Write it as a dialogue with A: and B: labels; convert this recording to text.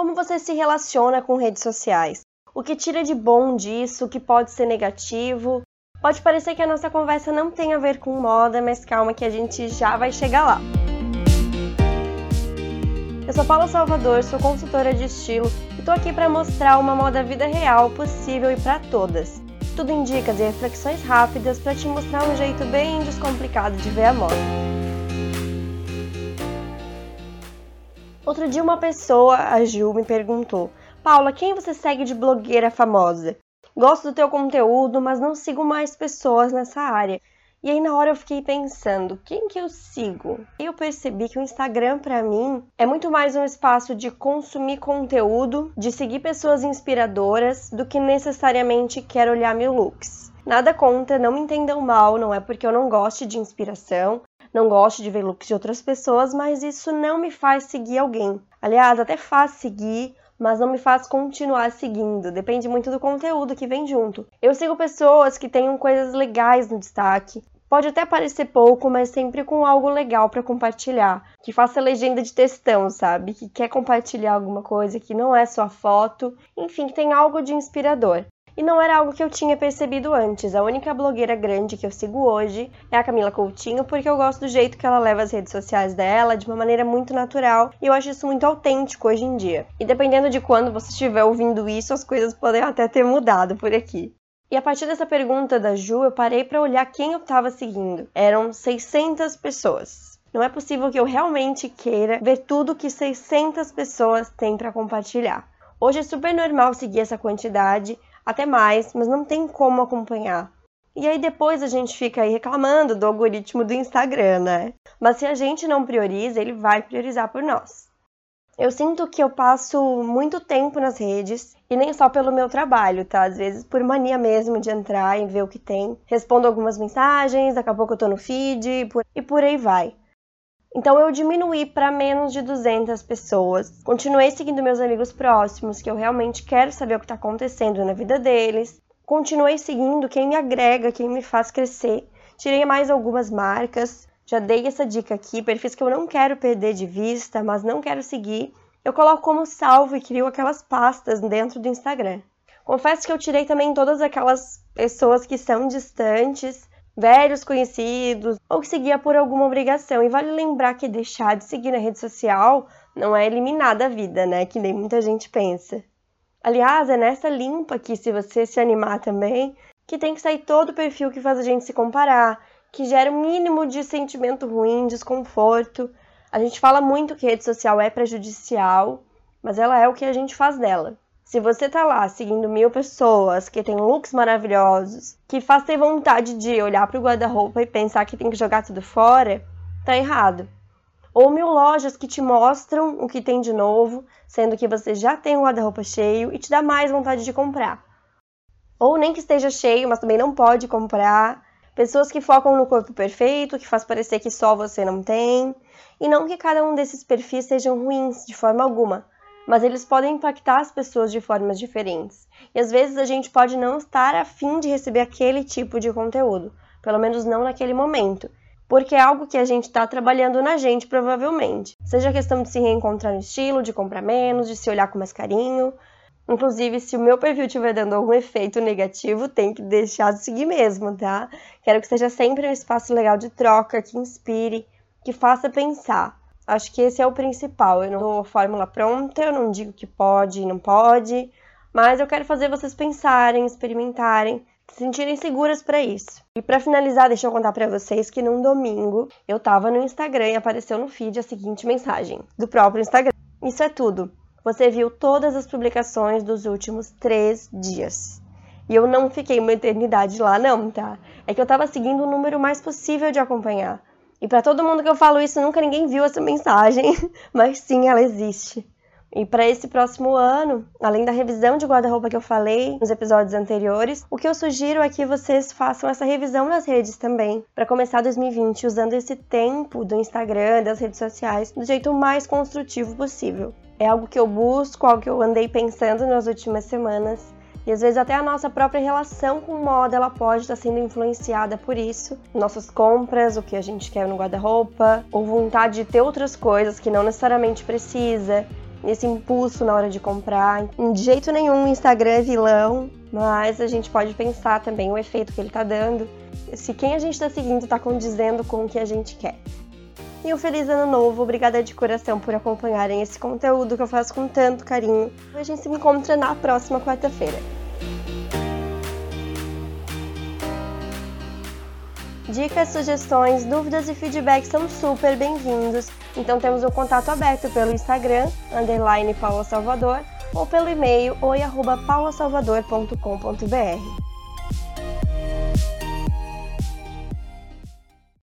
A: Como você se relaciona com redes sociais? O que tira de bom disso? O que pode ser negativo? Pode parecer que a nossa conversa não tem a ver com moda, mas calma que a gente já vai chegar lá. Eu sou Paula Salvador, sou consultora de estilo e tô aqui para mostrar uma moda vida real possível e para todas. Tudo em dicas e reflexões rápidas para te mostrar um jeito bem descomplicado de ver a moda. Outro dia uma pessoa, a Gil, me perguntou: "Paula, quem você segue de blogueira famosa?" Gosto do teu conteúdo, mas não sigo mais pessoas nessa área. E aí na hora eu fiquei pensando, quem que eu sigo? E eu percebi que o Instagram para mim é muito mais um espaço de consumir conteúdo, de seguir pessoas inspiradoras, do que necessariamente quero olhar mil looks. Nada contra, não me entendam mal, não é porque eu não goste de inspiração, não gosto de ver looks de outras pessoas, mas isso não me faz seguir alguém. Aliás, até faz seguir, mas não me faz continuar seguindo. Depende muito do conteúdo que vem junto. Eu sigo pessoas que tenham coisas legais no destaque. Pode até parecer pouco, mas sempre com algo legal para compartilhar. Que faça legenda de textão, sabe? Que quer compartilhar alguma coisa que não é só foto. Enfim, que tem algo de inspirador. E não era algo que eu tinha percebido antes. A única blogueira grande que eu sigo hoje é a Camila Coutinho, porque eu gosto do jeito que ela leva as redes sociais dela, de uma maneira muito natural, e eu acho isso muito autêntico hoje em dia. E dependendo de quando você estiver ouvindo isso, as coisas podem até ter mudado por aqui. E a partir dessa pergunta da Ju, eu parei para olhar quem eu estava seguindo. Eram 600 pessoas. Não é possível que eu realmente queira ver tudo que 600 pessoas têm para compartilhar. Hoje é super normal seguir essa quantidade, até mais, mas não tem como acompanhar. E aí depois a gente fica aí reclamando do algoritmo do Instagram, né? Mas se a gente não prioriza, ele vai priorizar por nós. Eu sinto que eu passo muito tempo nas redes e nem só pelo meu trabalho, tá? Às vezes por mania mesmo de entrar e ver o que tem. Respondo algumas mensagens, daqui a pouco eu tô no feed e por, aí vai. Então eu diminuí para menos de 200 pessoas. Continuei seguindo meus amigos próximos, que eu realmente quero saber o que está acontecendo na vida deles. Continuei seguindo quem me agrega, quem me faz crescer. Tirei mais algumas marcas. Já dei essa dica aqui, perfis que eu não quero perder de vista, mas não quero seguir. Eu coloco como salvo e crio aquelas pastas dentro do Instagram. Confesso que eu tirei também todas aquelas pessoas que são distantes velhos conhecidos ou que seguia por alguma obrigação. E vale lembrar que deixar de seguir na rede social não é eliminar da vida, né? Que nem muita gente pensa. Aliás, é nessa limpa aqui, se você se animar também, que tem que sair todo o perfil que faz a gente se comparar, que gera um mínimo de sentimento ruim, desconforto. A gente fala muito que rede social é prejudicial, mas ela é o que a gente faz dela. Se você tá lá seguindo mil pessoas que tem looks maravilhosos, que faz ter vontade de olhar pro guarda-roupa e pensar que tem que jogar tudo fora, tá errado. Ou mil lojas que te mostram o que tem de novo, sendo que você já tem o guarda-roupa cheio e te dá mais vontade de comprar. Ou nem que esteja cheio, mas também não pode comprar. Pessoas que focam no corpo perfeito, que faz parecer que só você não tem. E não que cada um desses perfis sejam ruins de forma alguma, mas eles podem impactar as pessoas de formas diferentes. E às vezes a gente pode não estar afim de receber aquele tipo de conteúdo, pelo menos não naquele momento, porque é algo que a gente está trabalhando na gente provavelmente. Seja questão de se reencontrar no estilo, de comprar menos, de se olhar com mais carinho. Inclusive, se o meu perfil estiver dando algum efeito negativo, tem que deixar de seguir mesmo, tá? Quero que seja sempre um espaço legal de troca, que inspire, que faça pensar. Acho que esse é o principal. Eu não dou fórmula pronta, eu não digo que pode e não pode, mas eu quero fazer vocês pensarem, experimentarem, se sentirem seguras para isso. E para finalizar, deixa eu contar para vocês que num domingo eu tava no Instagram e apareceu no feed a seguinte mensagem do próprio Instagram. Isso é tudo. Você viu todas as publicações dos últimos três dias. E eu não fiquei uma eternidade lá, não, tá? É que eu tava seguindo o número mais possível de acompanhar. E para todo mundo que eu falo isso, nunca ninguém viu essa mensagem, mas sim, ela existe. E para esse próximo ano, além da revisão de guarda-roupa que eu falei nos episódios anteriores, o que eu sugiro é que vocês façam essa revisão nas redes também, para começar 2020 usando esse tempo do Instagram, das redes sociais, do jeito mais construtivo possível. É algo que eu busco, algo que eu andei pensando nas últimas semanas e às vezes até a nossa própria relação com moda ela pode estar sendo influenciada por isso. Nossas compras, o que a gente quer no guarda-roupa, ou vontade de ter outras coisas que não necessariamente precisa. nesse impulso na hora de comprar. De jeito nenhum o Instagram é vilão, mas a gente pode pensar também o efeito que ele está dando, se quem a gente está seguindo está condizendo com o que a gente quer. E um feliz ano novo, obrigada de coração por acompanharem esse conteúdo que eu faço com tanto carinho. A gente se encontra na próxima quarta-feira. Dicas, sugestões, dúvidas e feedback são super bem-vindos. Então temos o contato aberto pelo Instagram, underline Paula Salvador, ou pelo e-mail oi.paulasalvador.com.br.